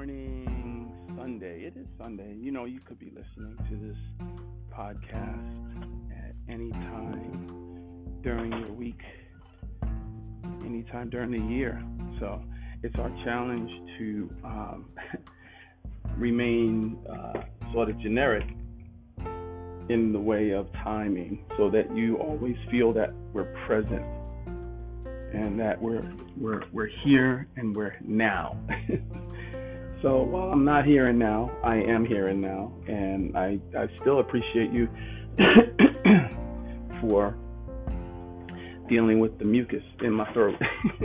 morning, Sunday. It is Sunday. You know, you could be listening to this podcast at any time during your week, anytime during the year. So it's our challenge to um, remain uh, sort of generic in the way of timing so that you always feel that we're present and that we're we're we're here and we're now. so while I'm not here and now, I am here and now, and I I still appreciate you for dealing with the mucus in my throat.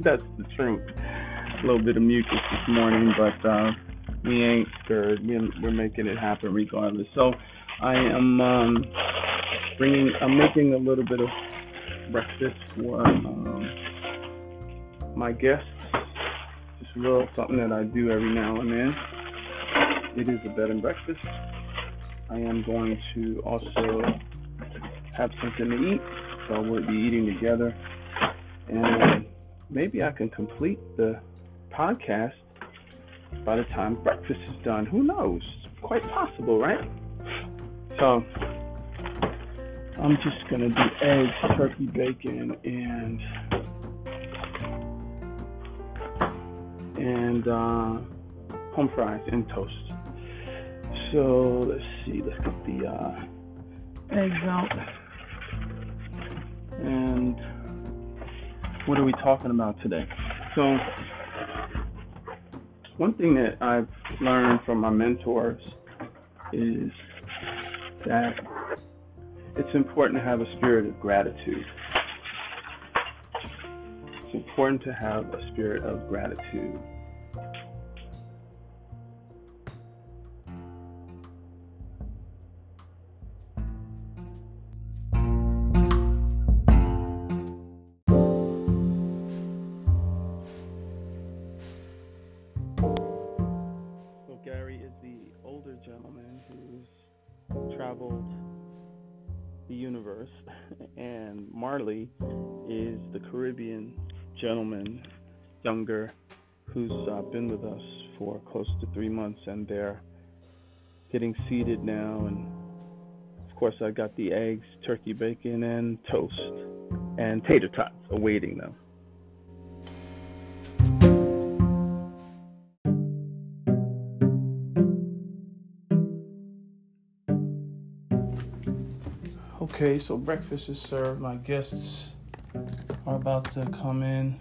That's the truth. A little bit of mucus this morning, but uh, we ain't scared. We're making it happen regardless. So I am um, bringing. I'm making a little bit of breakfast for um, my guests. Little something that I do every now and then. It is a bed and breakfast. I am going to also have something to eat, so we'll be eating together. And maybe I can complete the podcast by the time breakfast is done. Who knows? Quite possible, right? So I'm just gonna do eggs, turkey, bacon, and and uh, home fries and toast. So let's see, let's get the uh, eggs out. And what are we talking about today? So one thing that I've learned from my mentors is that it's important to have a spirit of gratitude. It's important to have a spirit of gratitude. Younger, who's uh, been with us for close to three months, and they're getting seated now. And of course, I got the eggs, turkey bacon, and toast, and tater tots awaiting them. Okay, so breakfast is served. My guests are about to come in,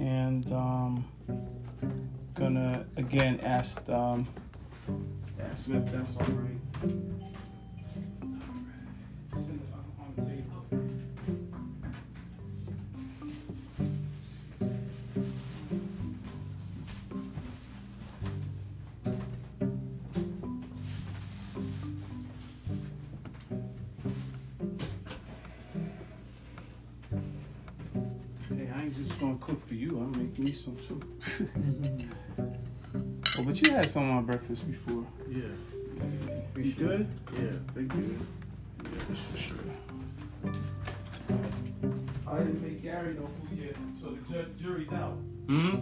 and um, gonna again ask um, ask if that's all right. I ain't just gonna cook for you. I'm making me some too. oh, but you had some on breakfast before. Yeah. You You good? Yeah, they good. Yeah, that's for sure. I didn't make Gary no food yet, so the ju- jury's out. Hmm?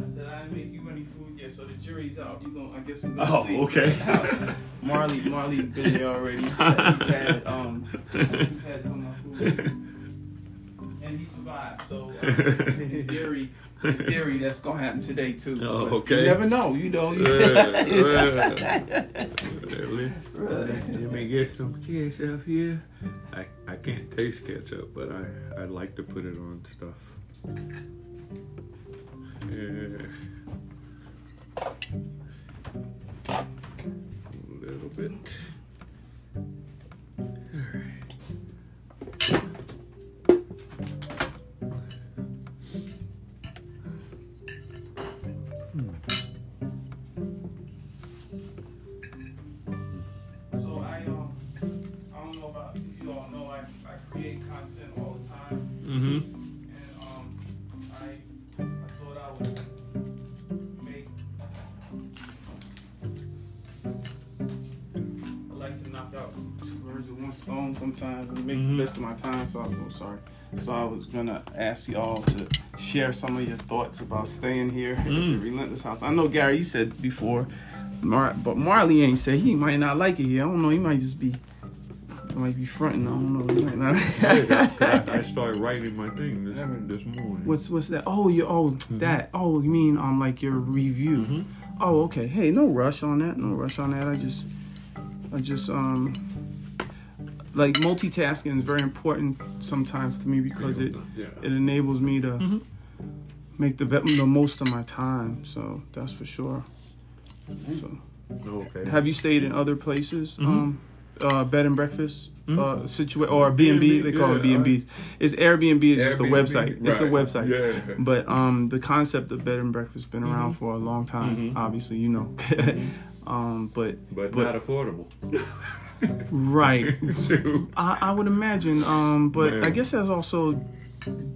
I said I didn't make you any food yet, so the jury's out. You gonna? I guess we're gonna Oh, see. okay. Marley, Marley been there already. He's had, he's had um, he's had some of my food, and he survived. So uh, in theory, in theory, that's gonna happen today too. Oh, okay. You never know. You know. You Really? Let me get some ketchup here. I, I can't taste ketchup, but I, I like to put it on stuff. Make Mhm. the best of my time. So I'm oh, sorry. So I was gonna ask y'all to share some of your thoughts about staying here at the Mm. Relentless House. I know Gary, you said before, Mar- but Marley ain't said he might not like it here. I don't know. He might just be, he might be fronting. I don't know. He might not. I, I started writing my thing this, this morning. What's what's that? Oh, you oh that. Oh, you mean um like your review? Mhm. Oh, okay. Hey, no rush on that. No rush on that. I just, I just um, like multitasking is very important sometimes to me because it yeah. it enables me to Mhm. make the be- the most of my time. So that's for sure. So, okay. have you stayed in other places? Mhm. Um, uh, bed and breakfast. Mhm. Uh, situa- or B and B, they call it B and B's. It's Airbnb is just a Airbnb, website. It's a website. Yeah. But um, the concept of bed and breakfast been around Mhm. for a long time. Mhm. Obviously, you know. um, but but, but- not affordable. right, I, I would imagine. Um, but Man. I guess that also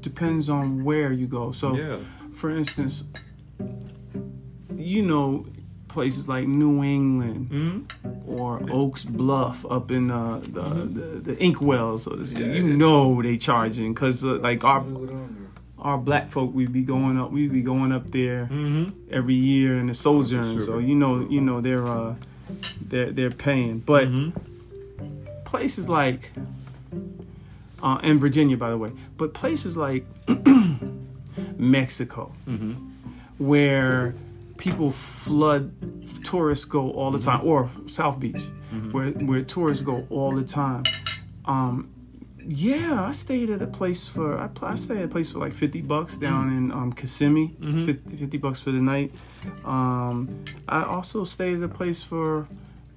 depends on where you go. So, yeah. for instance, you know, places like New England Mhm. or Oak Bluffs up in uh, the, the the Inkwell, so to speak. Yeah. You know they charging because uh, like our our black folk, we be going up, we be going up there. Mm-hmm. every year in the sojourn. So you know, you know they're uh, they're they're paying. But Mm-hmm. Places like uh, in Virginia, by the way, but places like Mexico, Mm-hmm. where people flood, tourists go all the time, or South Beach, Mm-hmm. where where tourists go all the time. Um, yeah, I stayed at a place for I, I stayed at a place for like fifty bucks down in um, Kissimmee, Mhm. 50, 50 bucks for the night. Um, I also stayed at a place for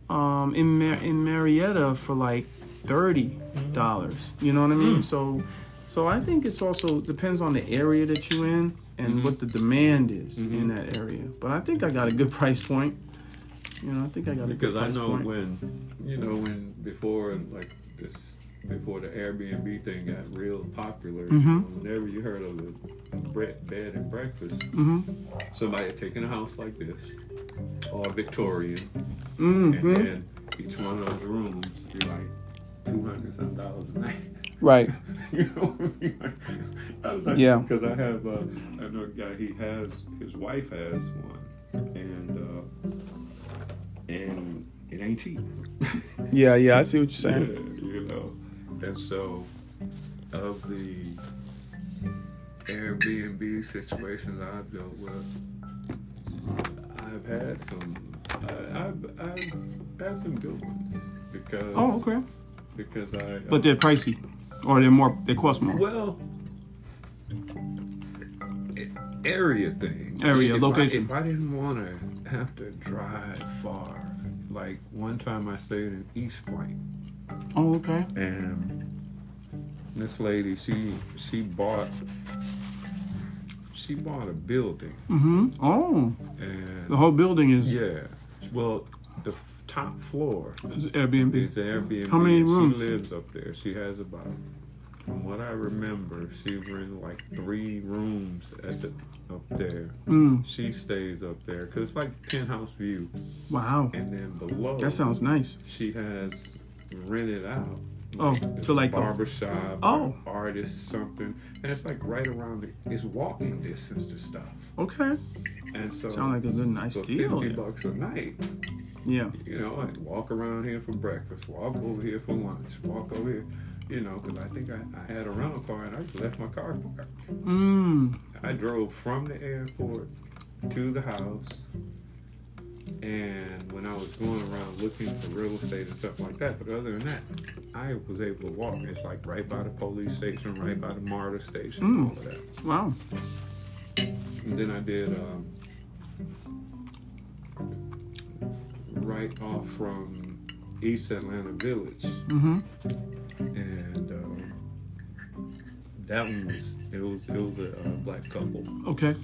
um, in Mar- in Marietta for like thirty dollars. You know what I mean? So so I think it's also depends on the area that you're in and Mhm. what the demand is in Mhm. that area. But I think I got a good price point. You know, I think I got a good Because I know point. when, you know, when before like this, before the Airbnb thing got real popular, Mhm. whenever you heard of the bed and breakfast, hmm somebody had taken a house like this, or Victorian, hmm and then each one of those rooms be like two hundred some dollars a night. Right. you know what I mean? I was like, Yeah. Because I have, uh, I know a guy. He has his wife has one, and uh, and it ain't cheap. Yeah, yeah, I see what you're Yeah, saying. you know, and so of the Airbnb situations I've dealt with, I've had some, I, I've, I've had some good ones because Oh, okay. because I uh, But they're pricey, or they're more. They cost more. Well, area thing. Area, if location. I, if I didn't want to have to drive far, like one time I stayed in East Point, Oh, okay. and this lady, she she bought she bought a building, Mm-hmm. Oh, and the whole building is, yeah, well, the f- top floor is Airbnb. It's Airbnb. How many rooms? She lives up there. She has about, from what I remember, she rented like three rooms at the up there. Mm, She stays up there because it's like penthouse view, wow, and then below that sounds nice. she has rented out. Oh, to like a- barber Oh. artist something, and it's like right around it. It's walking distance to stuff, Okay, and so sound like a good nice for deal. fifty yeah. bucks a night, Yeah. you know, I walk around here for breakfast, walk over here for lunch, walk over here, you know, because I think I, I had a rental car and I just left my car parked. Mm. I drove from the airport to the house, and when I was going around looking for real estate and stuff like that, but other than that, I was able to walk. It's like right by the police station, right by the MARTA station, Mm. all of that. Wow. And then I did um, right off from East Atlanta Village, Mm-hmm. and um, that one was it was it was a uh, black couple, Okay.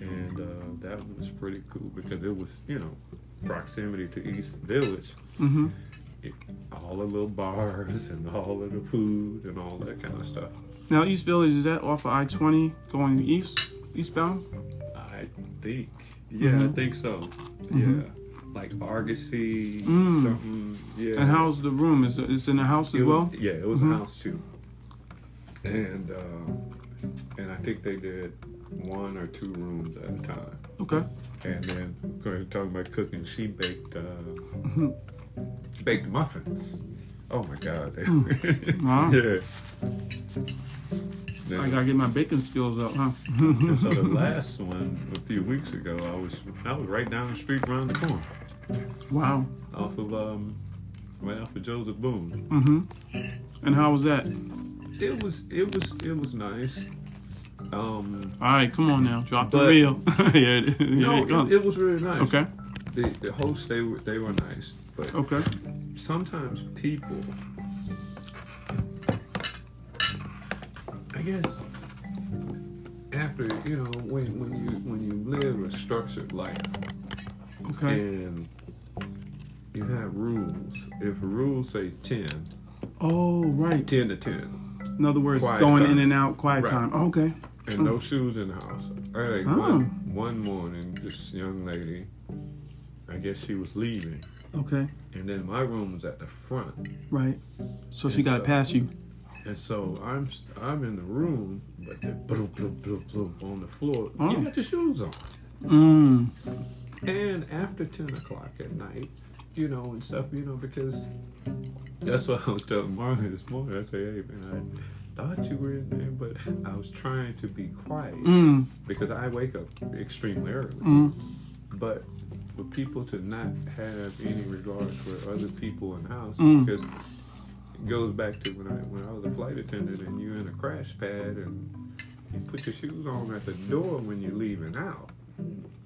And uh, that one was pretty cool because it was you know proximity to East Village, Mm-hmm. it, all the little bars and all of the food and all that kind of stuff. Now East Village is that off of I twenty going east, eastbound? I think, yeah, I Mhm. think so, Mhm. yeah. like Argosy, Mm. something. Yeah. And how's the room? Is it, it's in the house as was- well? Yeah, it was a house too. And uh, and I think they did one or two rooms at a time. Okay. And then going to talk about cooking, she baked uh, baked muffins. Oh my God! Wow. yeah. I gotta get my baking skills up, huh? so the last one a few weeks ago, I was I was right down the street around the corner wow. off of um right off of Joseph Boone. Mm-hmm. And how was that? It was it was it was nice. Um, All right, come on now, drop the reel. here, it- here no, it comes. it, it was really nice. okay. The the hosts they were they were nice, but Okay. sometimes people, I guess, after you know when when you when you live a structured life Okay. and you have rules. If rules say 10, Oh, right. 10 to 10, In other words, Quiet going time. in and out, quiet Right. time. Okay. And no shoes in the house. Right, Oh. one, one morning, this young lady, I guess she was leaving, Okay. and then my room was at the front. Right. So she got so- past you. And so I'm I'm in the room, but then bloop, bloop, bloop, bloop on the floor. Oh. You got your shoes on. Mm. And after 10 o'clock at night, you know, and stuff, you know, because that's what I was telling Marley this morning. I say, hey, man, I thought you were in there, but I was trying to be quiet Mm. because I wake up extremely early. Mm. But for people to not have any regard for other people in the house, Mm. because it goes back to when I when I was a flight attendant and you're in a crash pad and you put your shoes on at the door when you're leaving out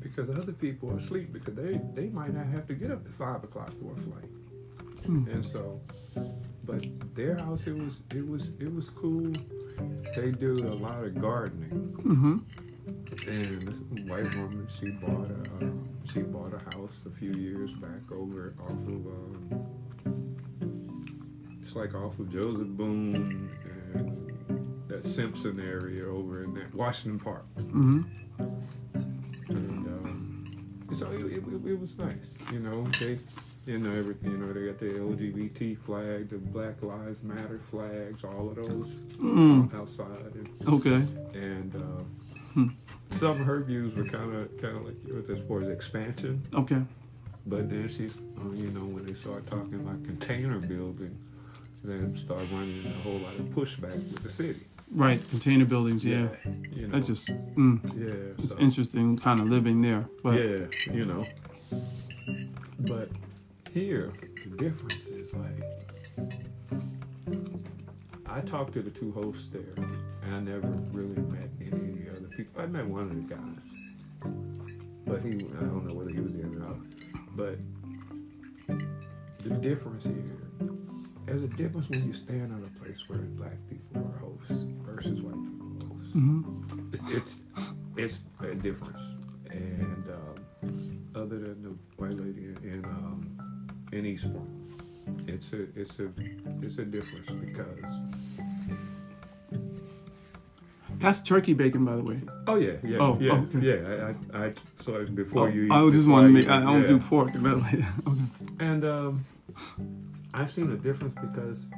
because other people are asleep because they they might not have to get up at five o'clock for a flight Hmm. and so but their house it was it was it was cool they do a lot of gardening Mm-hmm. and this white woman she bought a um, she bought a house a few years back over off of um, it's like off of Joseph Boone and that Simpson area over in that Washington Park Mm-hmm. and um, so it, it, it, was nice. You know, they, you know, everything. You know, they got the LGBT flag, the Black Lives Matter flags, all of those Mm. outside, and, Okay. and uh, Hmm. some of her views were kind of kind of like yours as far as expansion. Okay. But then she's, uh, you know, when they start talking about container building, then start running a whole lot of pushback with the city. Right. Container buildings. Yeah. you know, That just. Mm. yeah, It's so- interesting, kind of living there. But yeah, you know. But here, the difference is like, I talked to the two hosts there, and I never really met any of the other people. I met one of the guys, but he, I don't know whether he was in or out. But the difference here, there's a difference when you stand on a place where black people are hosts versus white people are hosts hmm it's it's, it's a difference. And um, other than the white lady in um, in Eastbourne, it's a it's a it's a difference because that's turkey bacon, by the way. oh yeah yeah Oh, yeah okay. yeah I, I, I so before you Oh, I just before want to make. I don't yeah. do pork. By the way. Okay. and um, I've seen a difference because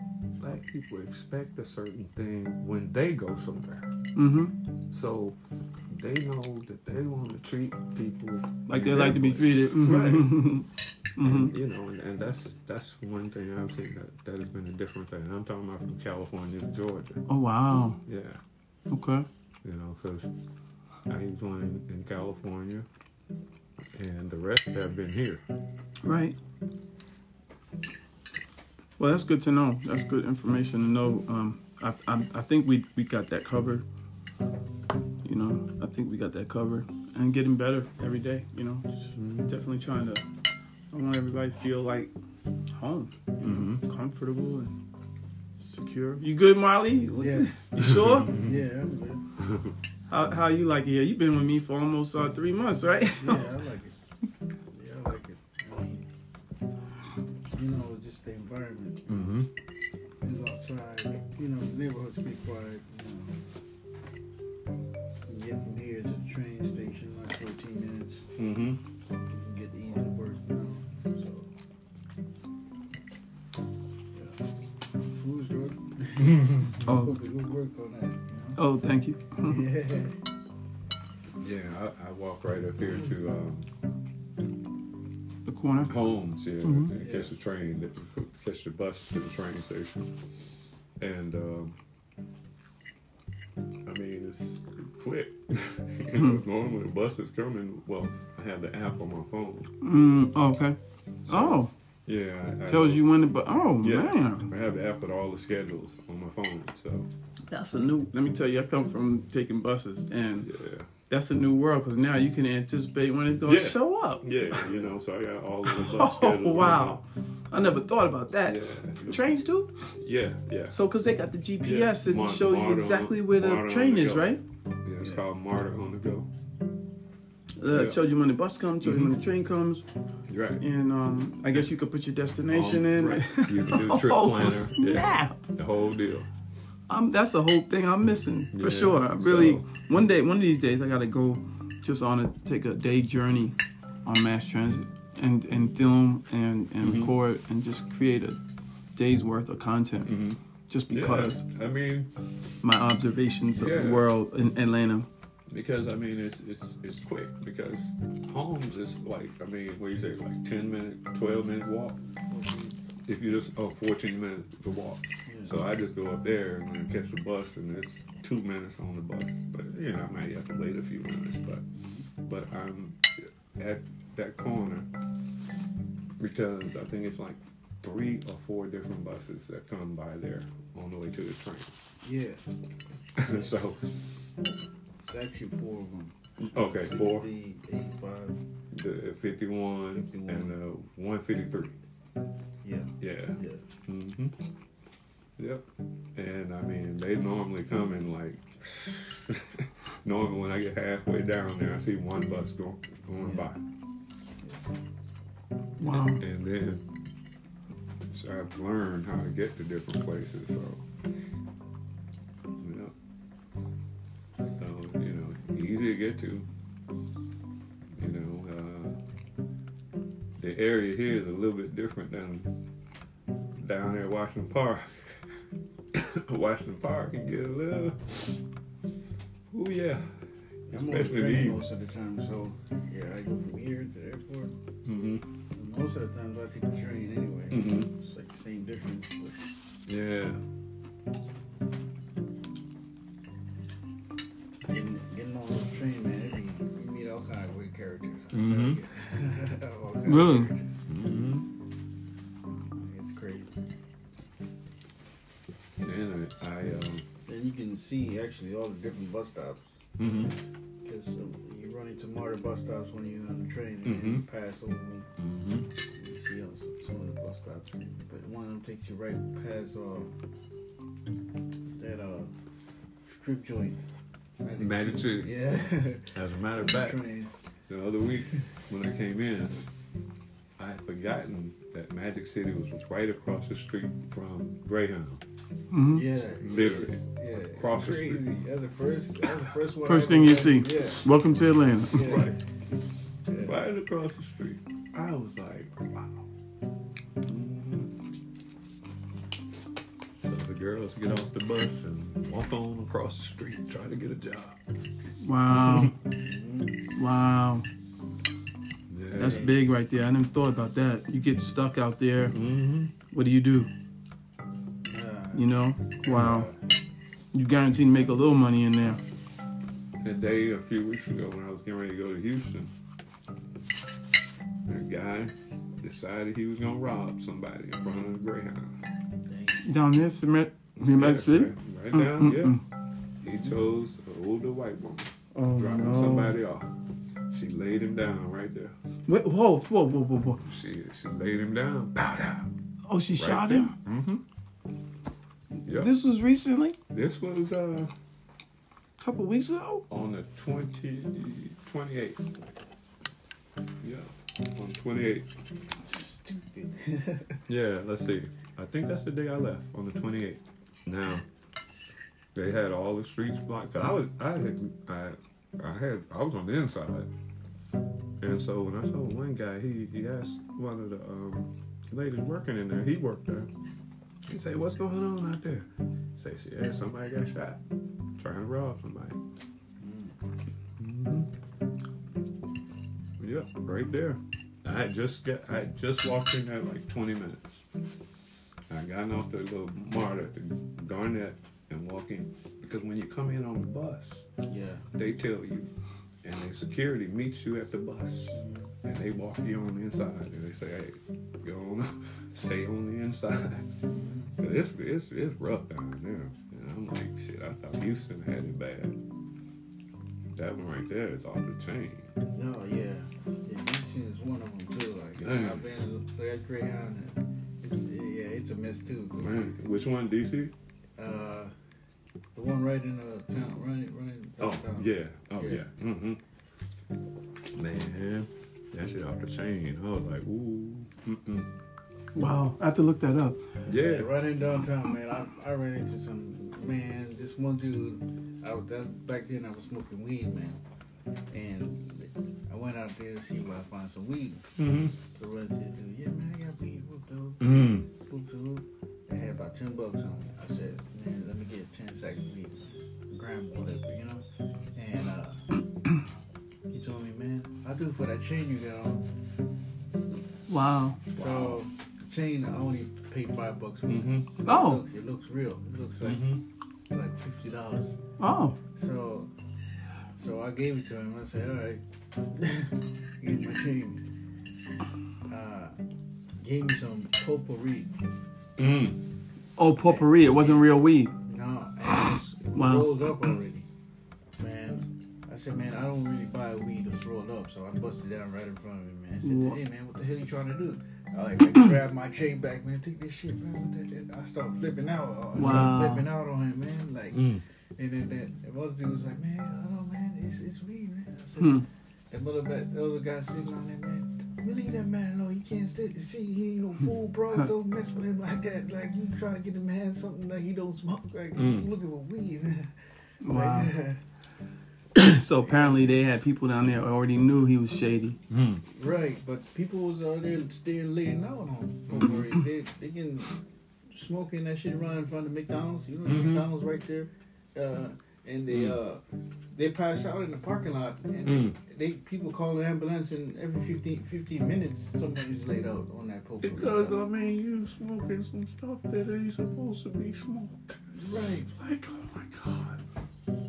black people expect a certain thing when they go somewhere. Mm-hmm. So they know that they want to treat people Like they like to be treated. Right. Mhm. Mhm. And, you know, and, and that's that's one thing I've seen that, that has been a difference. And I'm talking about from California to Georgia. Oh wow. Yeah, Okay. you know, because I was one in, in California, and the rest have been here. Right. Well, that's good to know. That's good information to know. Um, I, I, I think we, we got that covered. You know, I think we got that covered and getting better every day. You know, just definitely trying to. I want everybody to feel like home, you know, Mhm. comfortable and secure. You good, Molly? Yeah, You sure? yeah, I'm good. how, how you like it here? You've been with me for almost uh, three months, right? Yeah, I like it. Yeah, I like it. Um, you know, just the environment. Mm-hmm. You go outside, you know, the neighborhoods be quiet. You train station, like 14 minutes. Mm-hmm. You can get easy to work now. Oh. Work on that. You know? Oh, thank you. yeah. Yeah, I, I walk right up here to. Um, the corner. Holmes, yeah. Mm-hmm. yeah. Catch the train, catch the bus to the train station, and um, I mean it's quick. you know, normally the bus is coming. Well, I have the app on my phone. Mm, okay. Oh, Yeah, I, I tells you when to. Bu- oh Yeah. man, I have the app with all the schedules on my phone. So that's a new. Let me tell you, I come from taking buses, and yeah, that's a new world because now you can anticipate when it's going to Yeah. show up. yeah, you know. So I got all of the bus. Oh wow, I never thought about that. Yeah, Trains do yeah, yeah. so because they got the GPS Yeah. and Mar- show you exactly on- where the train is, right? Yeah, it's called MARTA on the Go. Uh, Yeah. Shows you when the bus comes, shows you when the Mhm. train comes, right. and um, I guess you could put your destination Um, in. right. You can do trip oh planner. Yeah, the whole deal. Um, that's a whole thing I'm missing for Yeah, sure. I really, so- one day, one of these days, I gotta go just on a take a day journey on mass transit and and film and and Mhm. record and just create a day's worth of content. Mm-hmm. Just because yeah, I mean, my observations of Yeah. the world in Atlanta. because I mean, it's it's it's quick because Holmes is like I mean, what do you say, like ten minute, twelve minute walk. If you just oh, 14 minute to walk. So I just go up there and catch the bus, and it's two minutes on the bus. But you know, I might have to wait a few minutes, but but I'm at that corner because I think it's like three or four different buses that come by there on the way to the train. Yeah. so It's actually four of them. okay, four, 60, 85. the 51, 51. and uh, 153. Yeah. Yeah. Yeah. hmm Yep. And I mean, they normally come in like. normally, when I get halfway down there, I see one bus go, going by, Wow. and then so I've learned how to get to different places. So. So you know, easy to get to. You know, uh, the area here is a little bit different than down there at Washington Park. Washington Park can get a little. Oh yeah. I'm on the train most of the time, so yeah, I go from here to the airport. hmm most of the times I take the train anyway. Mhm. It's like the same difference. But Yeah. getting, getting on this train, man, you meet all kind of weird characters. Mhm. Of Really? characters. I, um. And you can see actually all the different bus stops. hmm Because um, you run into Marta bus stops when you're on the train and you pass over them. hmm You see on some, of the bus stops. But one of them takes you right past uh, that uh, strip joint. Magic City. Yeah. As a matter of fact, train. the other week when I came in, I had forgotten that Magic City was right across the street from Greyhound. Hmm Yeah. Literally. Yeah. It's Across the street. That's the first. That's the first one. First I thing ever you see. Yeah. Welcome to Atlanta. yeah. Right. Yeah. Right across the street. I was like, wow. So the girls get off the bus and walk on across the street, try to get a job. Wow. Mhm. wow. Yeah. That's big right there. I never thought about that. You get stuck out there. Mm-hmm. What do you do? You know? Wow. You guarantee to make a little money in there. A day a few weeks ago when I was getting ready to go to Houston, a guy decided he was gonna rob somebody in front of the Greyhound. Down there, Cement, Cement Yeah, City? Right, right Mm, down, mm, yeah. mm. He chose an older white woman, Oh, dropping no. somebody off. She laid him down right there. Wait, whoa, whoa, whoa, whoa, whoa. She she laid him down. Pow down. Oh, she shot him? Mm-hmm. Yep. This, was recently? this was uh A couple weeks ago? on the 20, 28th. Yeah, on 28th. Stupid. Yeah, let's see. I think that's the day I left on the 28th. Now, they had all the streets blocked. I was, I had, I, I had, I was on the inside, and so when I saw one guy, he he asked one of the um, ladies working in there. He worked there, He say, "What's going on out there?" Say, "Yeah, somebody got shot trying to rob somebody." Mm. hmm Yep, right there. I just got, I just walked in there like 20 minutes. I got off the little mart at the Garnett and walk in because when you come in on the bus, Yeah. they tell you, and the security meets you at the bus, and they walk you on the inside, and they say, "Hey, go on, stay on the inside." it's it's it's rough down there, and I'm like, shit. I thought Houston had it bad. That one right there is off the chain. No, yeah. Yeah, Houston is one of them too. Like Damn. I've been to that Greyhound. It's, yeah, it's a mess too. Man, which one, DC? Uh, the one right in the town, running, running. Oh downtown. yeah, oh Yeah. yeah. Mm-hmm. Man, that shit off the chain. I was like, ooh, mm-mm. Wow, I have to look that up. Yeah, yeah. right in downtown, man. I, I ran into some man. This one dude. I was that, back then. I was smoking weed, man, and I went out there to see if I find some weed. Mm-hmm. to run to the dude. Yeah, man, I got weed. Whoop dude. Mm. Whoop dude. I had about ten bucks on me. I said, man, let me get ten sacks of weed, gram whatever, you know. And uh, he told me, man, I'll do it for that chain you got on. Wow. So chain, I only paid five bucks for. it. Mm-hmm. But Oh. it looks, it looks real. It looks like Mm-hmm. like fifty dollars. Oh. So, so I gave it to him. I said, all right, give me my chain. Uh, gave me some potpourri. Mm. Oh, potpourri. It wasn't real weed. No, and it was Wow. rolled up already. Man, I said, man, I don't really buy weed that's rolled up, so I busted down right in front of him, man. I said, Wha- hey, man, what the hell are you trying to do? I like, I grabbed my chain back, man. Take this shit, man. What the. I start flipping out. I started Wow. flipping out on him, man. Like, Mm. and then that, that other dude was like, man, I don't know, man. It's, it's weed, man. I said, Hmm. that mother, that the other guy sitting on there, man. We leave that man alone. He can't stay. See, he ain't no fool, bro. Don't mess with him like that. Like you trying to get him hand something like he don't smoke. Like Mm. looking for weed. Wow. Like, so apparently they had people down there already knew he was shady. Mm. right, but people was out there still laying out on potpourri. they they getting smoking that shit around in front of McDonald's. You know, Mhm. McDonald's right there. Uh, and they Mm. uh they pass out in the parking lot and Mm. they people call the ambulance and every 15, 15 minutes somebody's laid out on that potpourri. Because I mean, you smoking some stuff that ain't supposed to be smoked. right. Like, oh my god.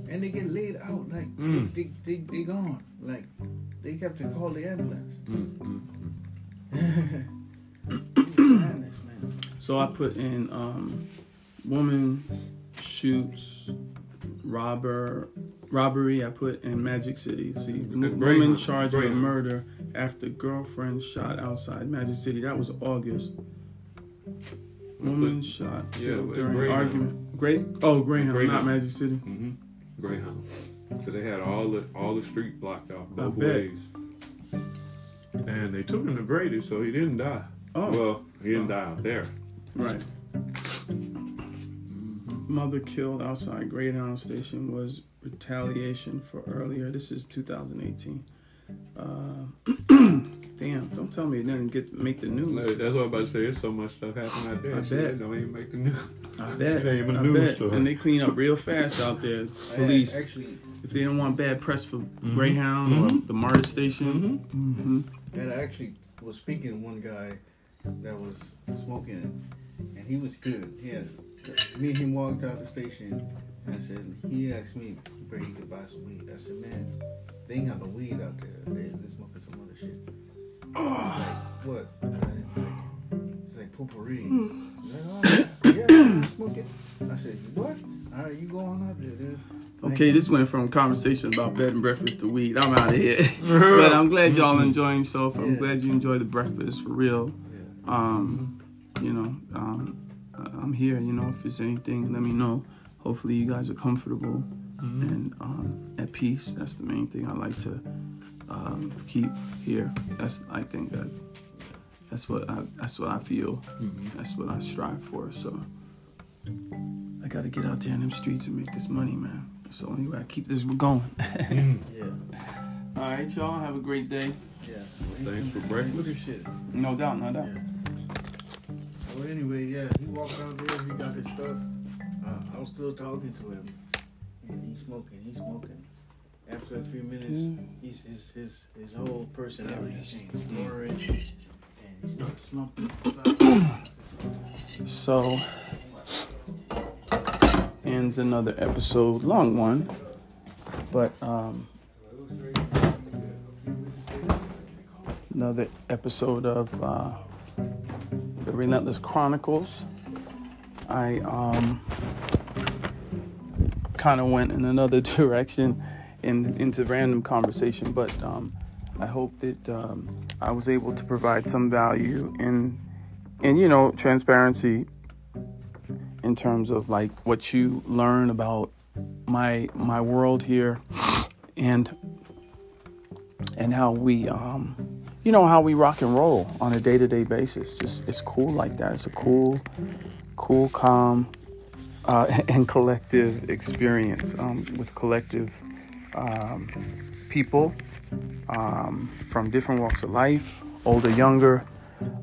and they get laid out like Mm. they, they, they they gone like they have to call the ambulance. Mm, mm, mm. Madness, man. So I put in um, woman shoots robber robbery. I put in Magic City. See, m- woman Greyhound. charged with murder after girlfriend shot outside Magic City. That was August. Woman shot Yeah, during Greyhound. argument. Great. Oh, Greyhound, not Magic City. Mm-hmm. Greyhound. Because they had all the all the street blocked off both ways. And they took him to Grady, so he didn't die. Oh, Well, he didn't die out there. right. Mother killed outside Greyhound Station was retaliation for earlier. This is 2018. Uh, damn! Don't tell me it didn't get make the news. Like, That's what I'm about to say. There's so much stuff happening out there. I bet. It don't even make the news. I bet. It ain't even I news bet. story. And they clean up real fast out there. I had Police. actually If they don't want bad press for Mm-hmm. Greyhound or the MARTA station. hmm and I actually was speaking to one guy that was smoking and he was good. He had me and him walked out the station and I said he asked me where he could buy some weed. I said, Man, they ain't got no weed out there. They they smoking some other shit. He's like, what? And it's like it's like potpourri. He's like, oh, yeah, yeah, I smoke it. I said, what? All right, you go on out there, dude. Thank Okay, you. this went from conversation about bed and breakfast to weed. I'm out of here. but I'm glad y'all enjoying yourself. I'm Yeah. glad you enjoyed the breakfast for real. Yeah. Um, you know, um, I- I'm here. You know, if there's anything, let me know. Hopefully, you guys are comfortable and um, at peace. That's the main thing I like to um, keep here. That's I think that that's what I that's what I feel. Mm-hmm. That's what I strive for. So I got to get out there in them streets and make this money, man. That's the only way I keep this going. Yeah. All right, y'all. Have a great day. Yeah. Thanks for breakfast. Appreciate it. No doubt, no doubt. Yeah. But anyway, yeah, he walked out there. He got his stuff. Uh, I was still talking to him, and he's smoking. He's smoking. After a few minutes, Mm. he's, his his his whole personality changed, snoring, and he started slumping. So ends another episode, long one, but um, another episode of uh, the Relentless Chronicles. I um, kind of went in another direction in into random conversation, but um, I hope that um, I was able to provide some value in and you know transparency in terms of like what you learn about my my world here and and how we um you know how we rock and roll on a day-to-day basis just it's cool like that it's a cool cool calm uh, and collective experience um, with collective um, people um, from different walks of life older younger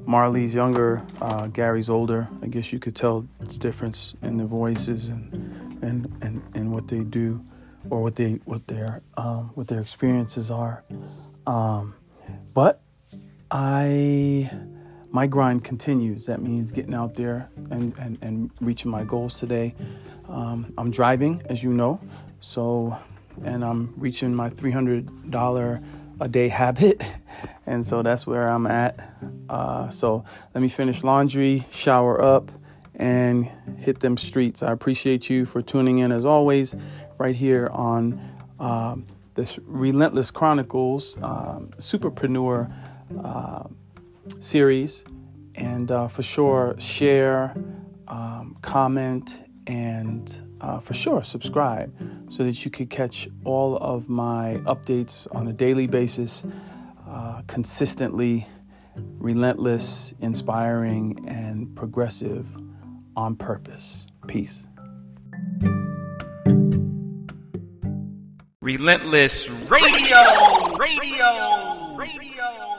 Marley's younger, uh, Gary's older. I guess you could tell the difference in their voices and and and, and what they do, or what they what their um, what their experiences are. Um, but I my grind continues. That means getting out there and and, and reaching my goals today. Um, I'm driving, as you know, so and I'm reaching my three hundred dollar a day habit. And so that's where I'm at. Uh, so let me finish laundry, shower up, and hit them streets. I appreciate you for tuning in as always, right here on um, this Relentless Chronicles um, Superpreneur uh, series. And uh, for sure, share, um, comment, and uh, for sure subscribe so that you could catch all of my updates on a daily basis, uh, consistently relentless, inspiring, and progressive on purpose. Peace. Relentless Radio! Radio! Radio!